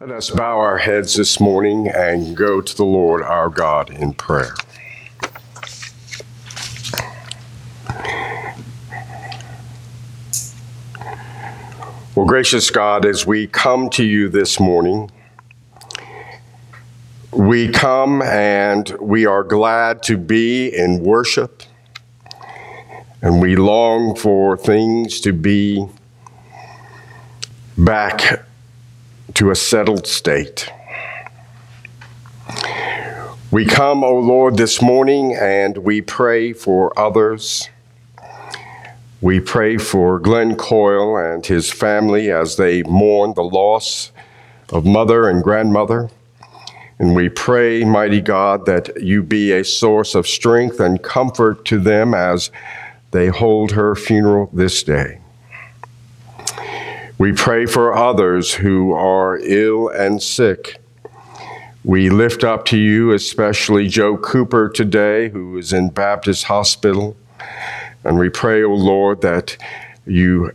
Let us bow our heads this morning and go to the Lord our God in prayer. Well, gracious God, as we come to you this morning, we come and we are glad to be in worship, and we long for things to be back to a settled state. We come, O oh Lord, this morning and we pray for others. We pray for Glenn Coyle and his family as they mourn the loss of mother and grandmother. And we pray, mighty God, that you be a source of strength and comfort to them as they hold her funeral this day. We pray for others who are ill and sick. We lift up to you, especially Joe Cooper today, who is in Baptist Hospital. And we pray, O oh Lord, that you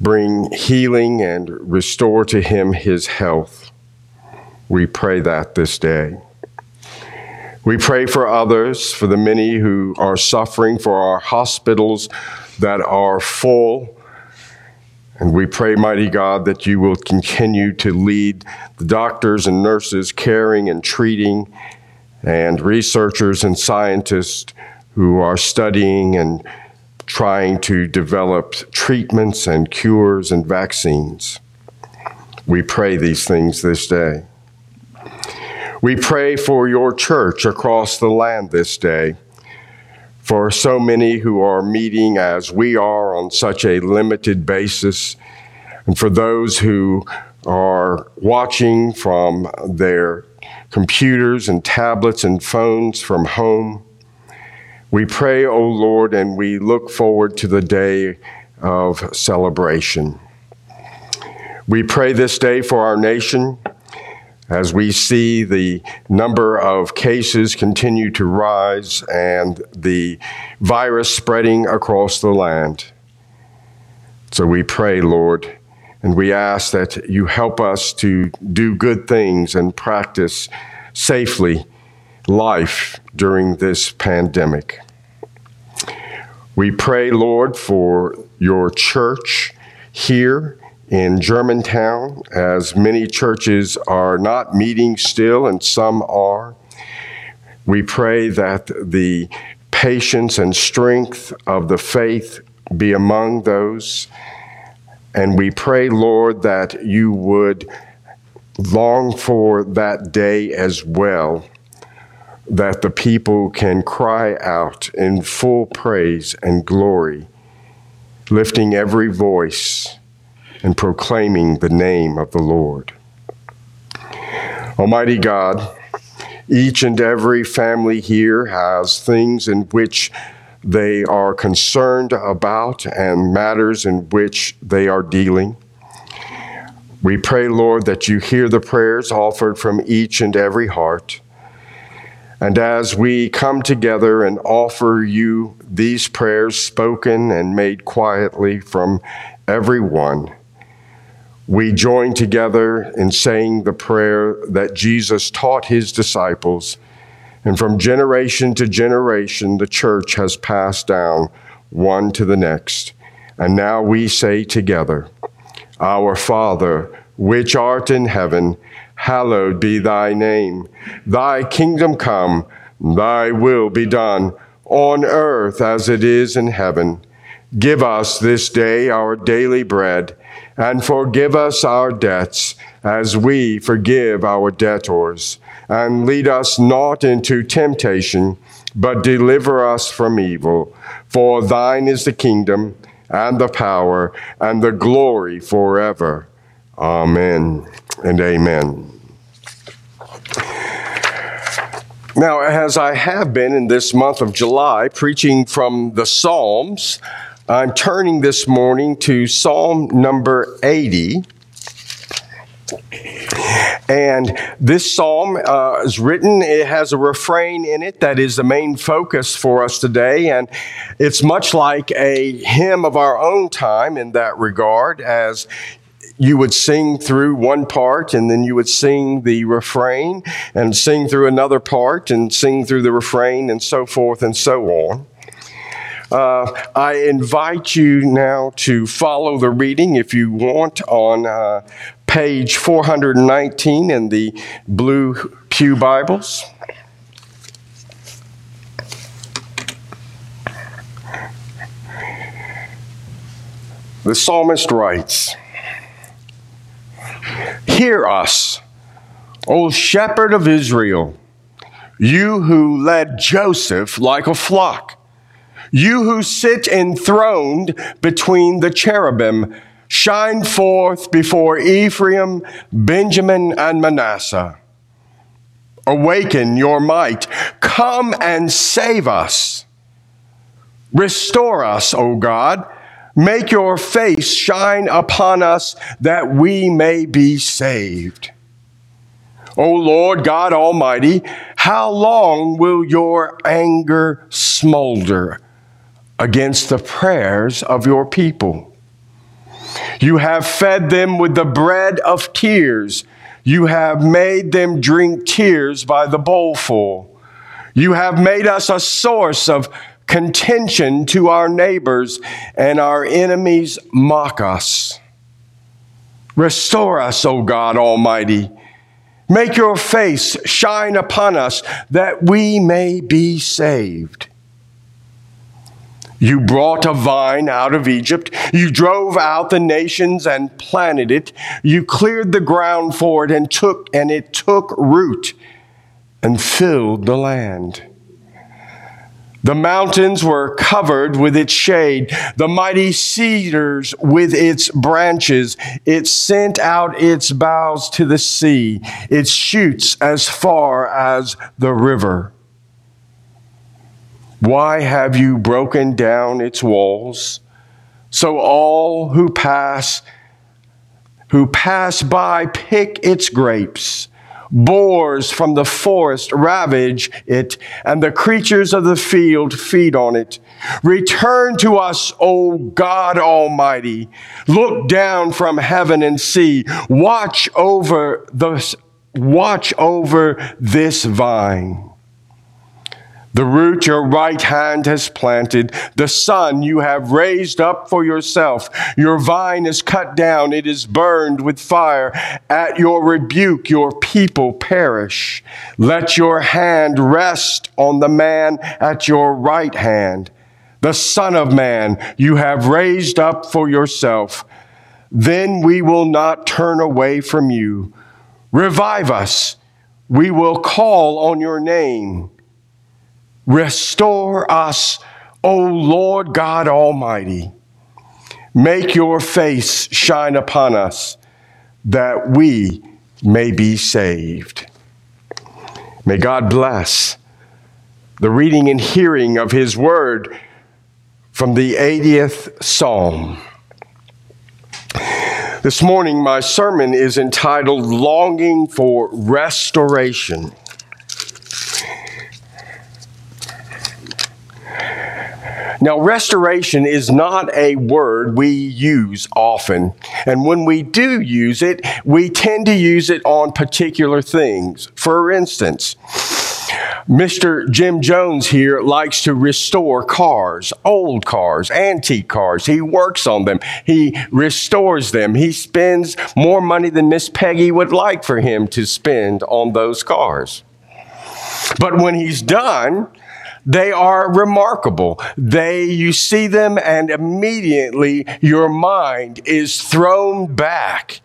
bring healing and restore to him his health. We pray that this day. We pray for others, for the many who are suffering, for our hospitals that are full and we pray, mighty God, that you will continue to lead the doctors and nurses caring and treating, and researchers and scientists who are studying and trying to develop treatments and cures and vaccines. We pray these things this day. We pray for your church across the land this day for so many who are meeting as we are on such a limited basis, and for those who are watching from their computers and tablets and phones from home. We pray, O oh Lord, and we look forward to the day of celebration. We pray this day for our nation as we see the number of cases continue to rise and the virus spreading across the land. So we pray, Lord, and we ask that you help us to do good things and practice safely life during this pandemic. We pray, Lord, for your church here in Germantown, as many churches are not meeting still and some are. We pray that the patience and strength of the faith be among those. And we pray, Lord, that you would long for that day as well, that the people can cry out in full praise and glory, lifting every voice and proclaiming the name of the Lord. Almighty God, each and every family here has things in which they are concerned about and matters in which they are dealing. We pray, Lord, that you hear the prayers offered from each and every heart. And as we come together and offer you these prayers spoken and made quietly from everyone, we join together in saying the prayer that Jesus taught his disciples. And from generation to generation, the church has passed down one to the next. And now we say together, Our Father, which art in heaven, hallowed be thy name. Thy kingdom come, thy will be done, on earth as it is in heaven. Give us this day our daily bread and forgive us our debts as we forgive our debtors. And lead us not into temptation, but deliver us from evil. For thine is the kingdom, and the power, and the glory forever. Amen and amen. Now, as I have been in this month of July, preaching from the Psalms, I'm turning this morning to Psalm number 80. And this psalm uh, is written, it has a refrain in it that is the main focus for us today. And it's much like a hymn of our own time in that regard, as you would sing through one part and then you would sing the refrain and sing through another part and sing through the refrain and so forth and so on. Uh, I invite you now to follow the reading if you want on uh, page 419 in the Blue Pew Bibles. The psalmist writes, Hear us, O shepherd of Israel, you who led Joseph like a flock, you who sit enthroned between the cherubim, shine forth before Ephraim, Benjamin, and Manasseh. Awaken your might, come and save us. Restore us, O God Make your face shine upon us that we may be saved. O Lord God Almighty, how long will your anger smolder against the prayers of your people? You have fed them with the bread of tears. You have made them drink tears by the bowlful. You have made us a source of contention to our neighbors, and our enemies mock us. Restore us, O God Almighty. Make your face shine upon us that we may be saved. You brought a vine out of Egypt. You drove out the nations and planted it. You cleared the ground for it and took and it took root and filled the land. The mountains were covered with its shade, the mighty cedars with its branches. It sent out its boughs to the sea, its shoots as far as the river. Why have you broken down its walls? So all who pass who pass by pick its grapes. Boars from the forest ravage it, and the creatures of the field feed on it. Return to us, O God Almighty. Look down from heaven and see. Watch over the, watch over this vine. The root your right hand has planted, the son you have raised up for yourself. Your vine is cut down, it is burned with fire. At your rebuke, your people perish. Let your hand rest on the man at your right hand, the Son of Man you have raised up for yourself. Then we will not turn away from you. Revive us, we will call on your name. Restore us, O Lord God Almighty. Make your face shine upon us that we may be saved. May God bless the reading and hearing of His word from the 80th Psalm. This morning, my sermon is entitled Longing for Restoration. Now, restoration is not a word we use often. And when we do use it, we tend to use it on particular things. For instance, Mr. Jim Jones here likes to restore cars, old cars, antique cars. He works on them. He restores them. He spends more money than Miss Peggy would like for him to spend on those cars. But when he's done, they are remarkable. They, you see them and immediately your mind is thrown back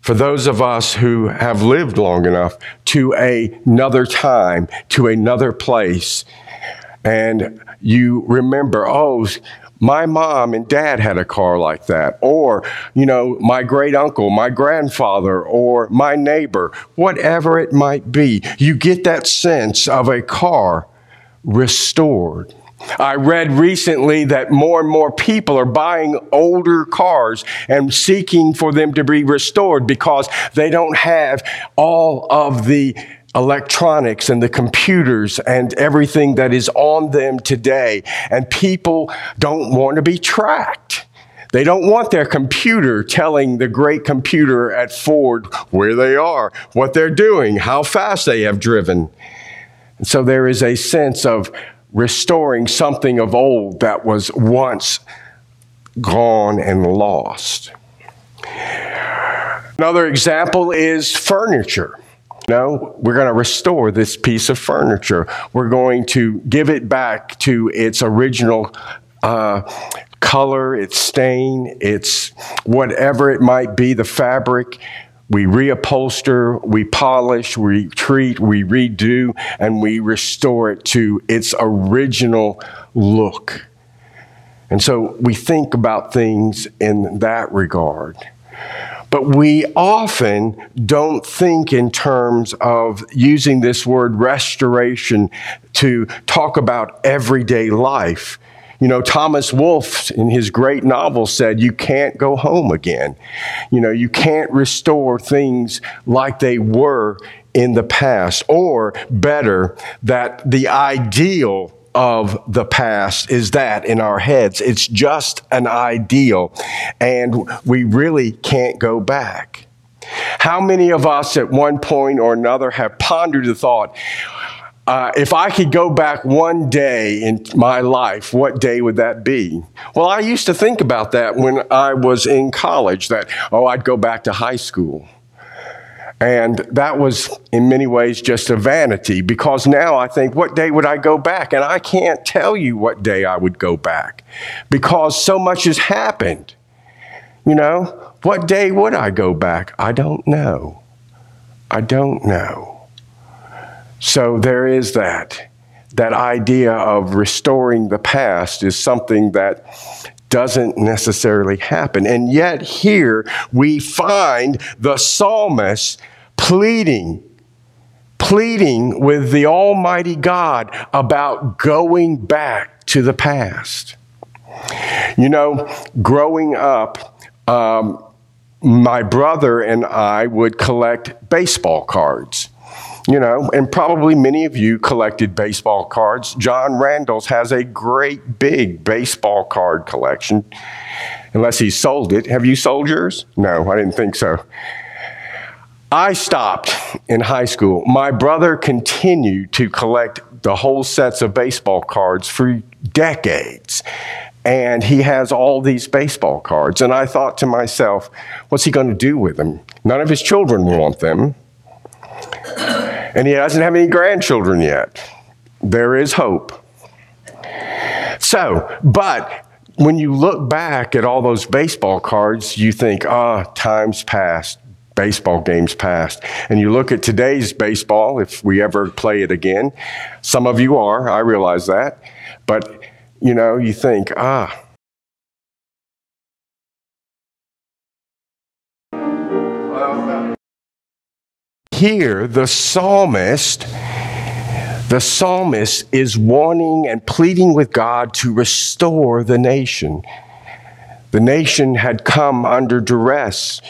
for those of us who have lived long enough to a, another time, to another place. And you remember, oh, my mom and dad had a car like that, or, you know, my great uncle, my grandfather, or my neighbor, whatever it might be. You get that sense of a car restored. I read recently that more and more people are buying older cars and seeking for them to be restored because they don't have all of the electronics and the computers and everything that is on them today. And people don't want to be tracked. They don't want their computer telling the great computer at Ford where they are, what they're doing, how fast they have driven. And so there is a sense of restoring something of old that was once gone and lost. Another example is furniture. No, we're going to restore this piece of furniture. We're going to give it back to its original uh, color, its stain, its whatever it might be, the fabric. We reupholster, we polish, we treat, we redo, and we restore it to its original look. And so we think about things in that regard. But we often don't think in terms of using this word restoration to talk about everyday life. You know, Thomas Wolfe in his great novel said, You can't go home again. You know, you can't restore things like they were in the past, or better, that the ideal of the past is that in our heads. It's just an ideal, and we really can't go back. How many of us at one point or another have pondered the thought, uh, if I could go back one day in my life, what day would that be? Well, I used to think about that when I was in college, that, oh, I'd go back to high school. And that was, in many ways, just a vanity because now I think, what day would I go back? And I can't tell you what day I would go back because so much has happened. You know, what day would I go back? I don't know. I don't know. So there is that. That idea of restoring the past is something that doesn't necessarily happen. And yet, here we find the psalmist pleading, pleading with the Almighty God about going back to the past. You know, growing up, um, my brother and I would collect baseball cards you know, and probably many of you collected baseball cards. John Randalls has a great big baseball card collection, unless he sold it. Have you sold yours? No, I didn't think so. I stopped in high school. My brother continued to collect the whole sets of baseball cards for decades. And he has all these baseball cards. And I thought to myself, what's he going to do with them? None of his children want them and he doesn't have any grandchildren yet. There is hope. So, but when you look back at all those baseball cards, you think, ah, oh, time's passed, baseball games passed. And you look at today's baseball, if we ever play it again, some of you are, I realize that. But, you know, you think, ah, here the psalmist the psalmist is warning and pleading with God to restore the nation. The nation had come under duress.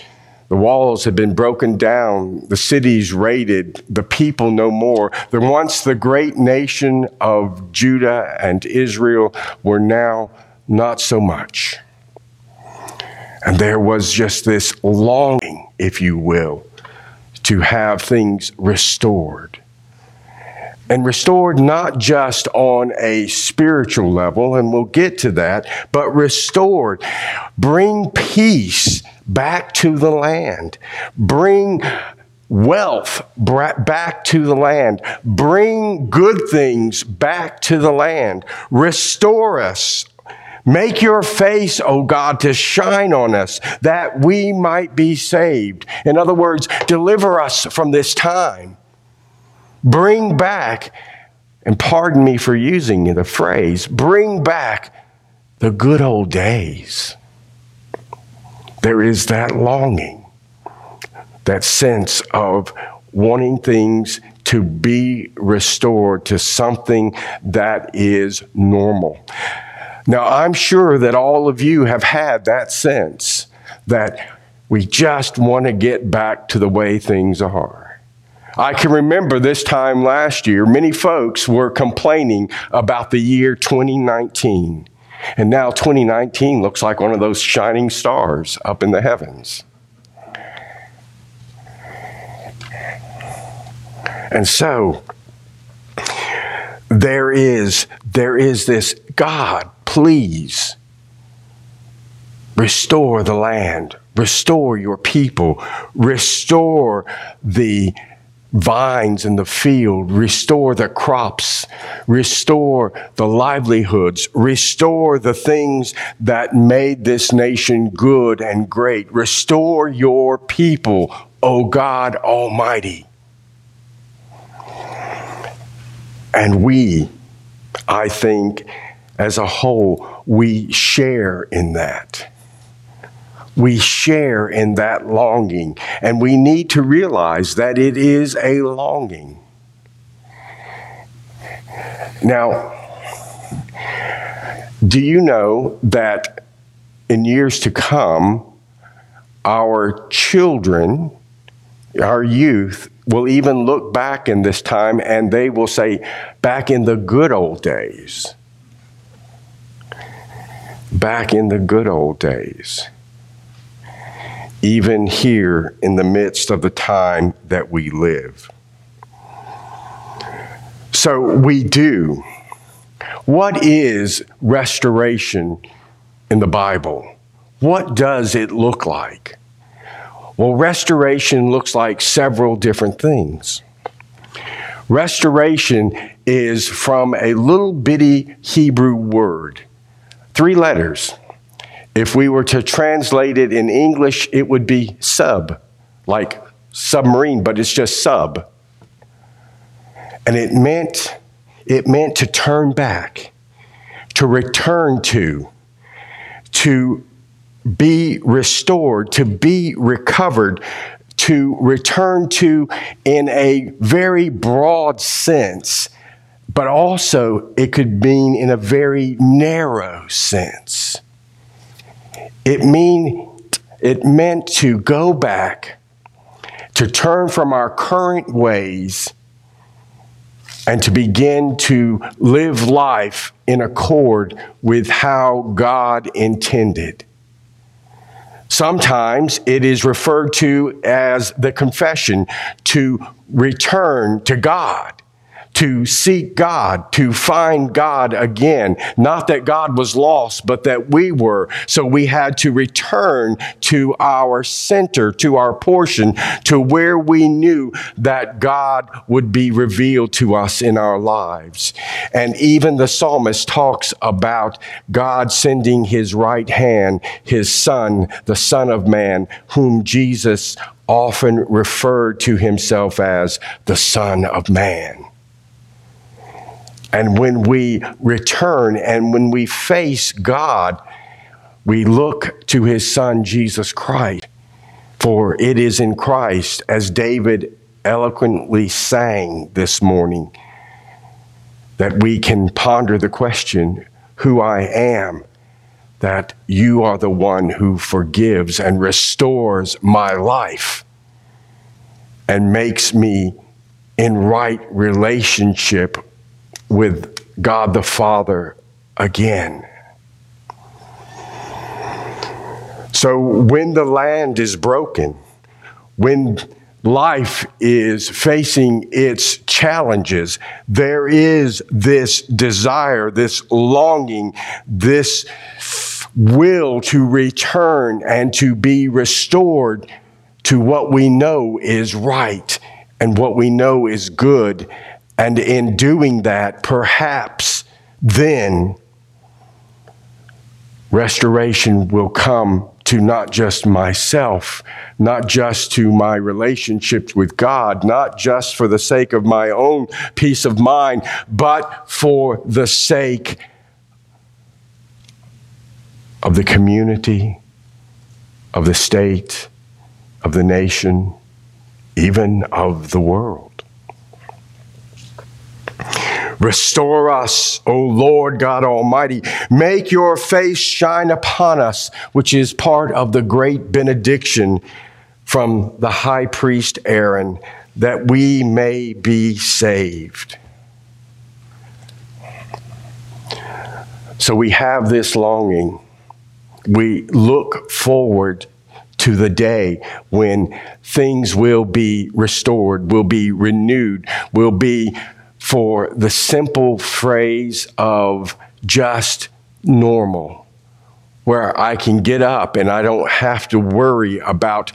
The walls had been broken down, the cities raided, the people no more. The once the great nation of Judah and Israel were now not so much. And there was just this longing, if you will, to have things restored. And restored not just on a spiritual level, and we'll get to that, but restored. Bring peace back to the land. Bring wealth back to the land. Bring good things back to the land. Restore us Make your face, O God, to shine on us that we might be saved. In other words, deliver us from this time. Bring back, and pardon me for using the phrase, bring back the good old days. There is that longing, that sense of wanting things to be restored to something that is normal. Now, I'm sure that all of you have had that sense that we just want to get back to the way things are. I can remember this time last year, many folks were complaining about the year 2019. And now 2019 looks like one of those shining stars up in the heavens. And so there is there is this God, please restore the land, restore your people, restore the vines in the field, restore the crops, restore the livelihoods, restore the things that made this nation good and great. Restore your people, O God Almighty. And we, I think, as a whole, we share in that we share in that longing. And we need to realize that it is a longing. Now, do you know that in years to come, our children, our youth, will even look back in this time and they will say, back in the good old days. Back in the good old days even here in the midst of the time that we live. So we do. What is restoration in the Bible? What does it look like? Well, restoration looks like several different things. Restoration is from a little bitty Hebrew word, three letters if we were to translate it in English, it would be sub, like submarine, but it's just sub. And it meant it meant to turn back, to return to, to be restored, to be recovered, to return to in a very broad sense, but also it could mean in a very narrow sense. It mean it meant to go back, to turn from our current ways, and to begin to live life in accord with how God intended. Sometimes it is referred to as the confession to return to God to seek God, to find God again. Not that God was lost, but that we were. So we had to return to our center, to our portion, to where we knew that God would be revealed to us in our lives. And even the psalmist talks about God sending his right hand, his son, the son of man, whom Jesus often referred to himself as the son of man. And when we return and when we face God, we look to his son, Jesus Christ. For it is in Christ, as David eloquently sang this morning, that we can ponder the question who I am, that you are the one who forgives and restores my life and makes me in right relationship with God the Father again. So when the land is broken, when life is facing its challenges, there is this desire, this longing, this will to return and to be restored to what we know is right and what we know is good and in doing that, perhaps then restoration will come to not just myself, not just to my relationships with God, not just for the sake of my own peace of mind, but for the sake of the community, of the state, of the nation, even of the world. Restore us, O Lord God Almighty. Make your face shine upon us, which is part of the great benediction from the high priest Aaron, that we may be saved. So we have this longing. We look forward to the day when things will be restored, will be renewed, will be for the simple phrase of just normal, where I can get up and I don't have to worry about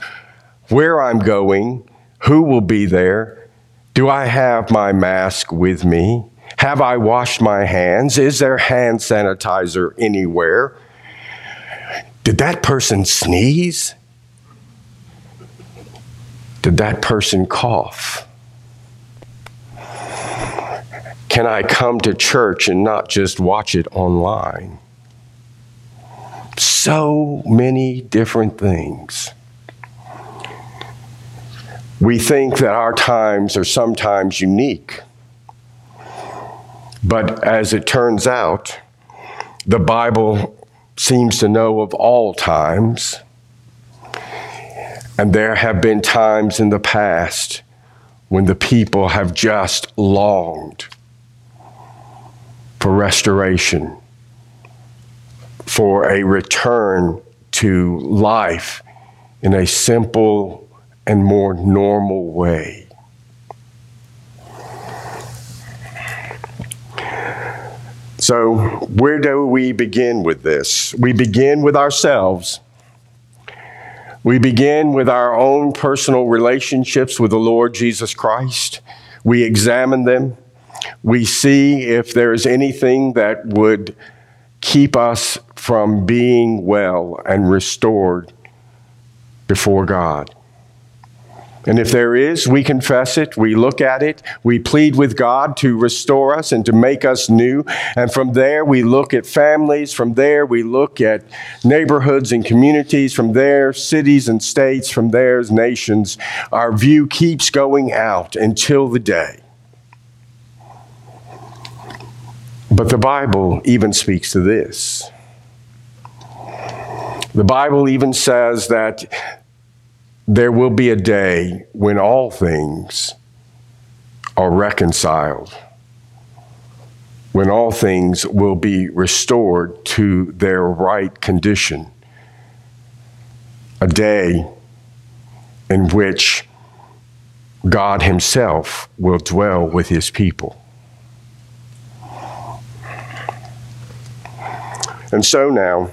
where I'm going, who will be there, do I have my mask with me? Have I washed my hands? Is there hand sanitizer anywhere? Did that person sneeze? Did that person cough? Can I come to church and not just watch it online? So many different things. We think that our times are sometimes unique. But as it turns out, the Bible seems to know of all times. And there have been times in the past when the people have just longed for restoration, for a return to life in a simple and more normal way. So, where do we begin with this? We begin with ourselves. We begin with our own personal relationships with the Lord Jesus Christ. We examine them. We see if there is anything that would keep us from being well and restored before God. And if there is, we confess it, we look at it, we plead with God to restore us and to make us new. And from there, we look at families. From there, we look at neighborhoods and communities. From there, cities and states. From there, nations. Our view keeps going out until the day. But the Bible even speaks to this. The Bible even says that there will be a day when all things are reconciled, when all things will be restored to their right condition. A day in which God Himself will dwell with His people. And so now,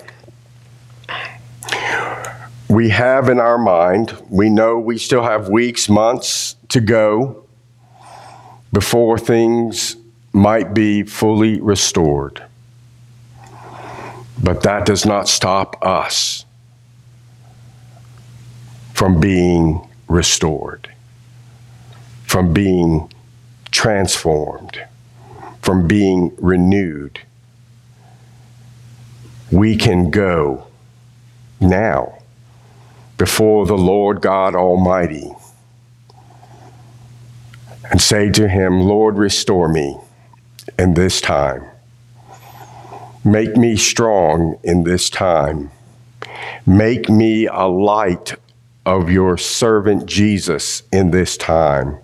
we have in our mind, we know we still have weeks, months to go before things might be fully restored. But that does not stop us from being restored, from being transformed, from being renewed. We can go now before the Lord God Almighty and say to him, Lord, restore me in this time. Make me strong in this time. Make me a light of your servant Jesus in this time.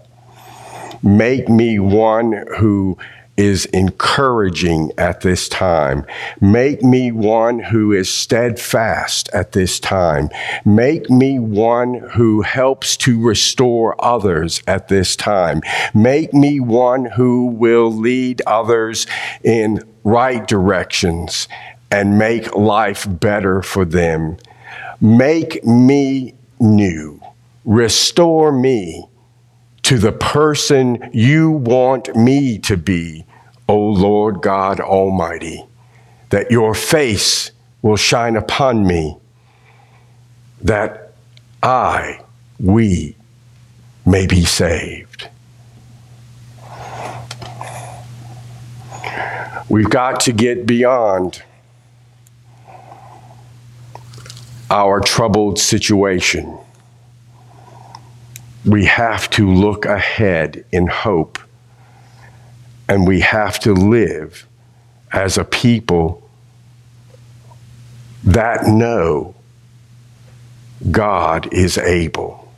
Make me one who is encouraging at this time. Make me one who is steadfast at this time. Make me one who helps to restore others at this time. Make me one who will lead others in right directions and make life better for them. Make me new. Restore me to the person you want me to be, O Lord God Almighty, that your face will shine upon me, that I, we, may be saved. We've got to get beyond our troubled situation we have to look ahead in hope and we have to live as a people that know God is able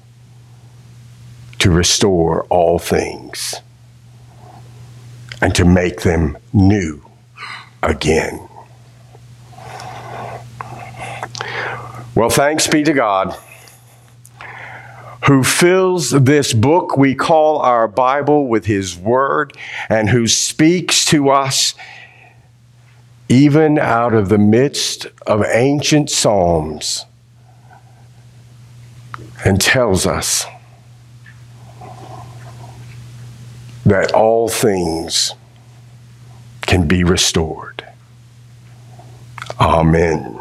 to restore all things and to make them new again. Well, thanks be to God who fills this book we call our Bible with His Word and who speaks to us even out of the midst of ancient Psalms and tells us that all things can be restored. Amen.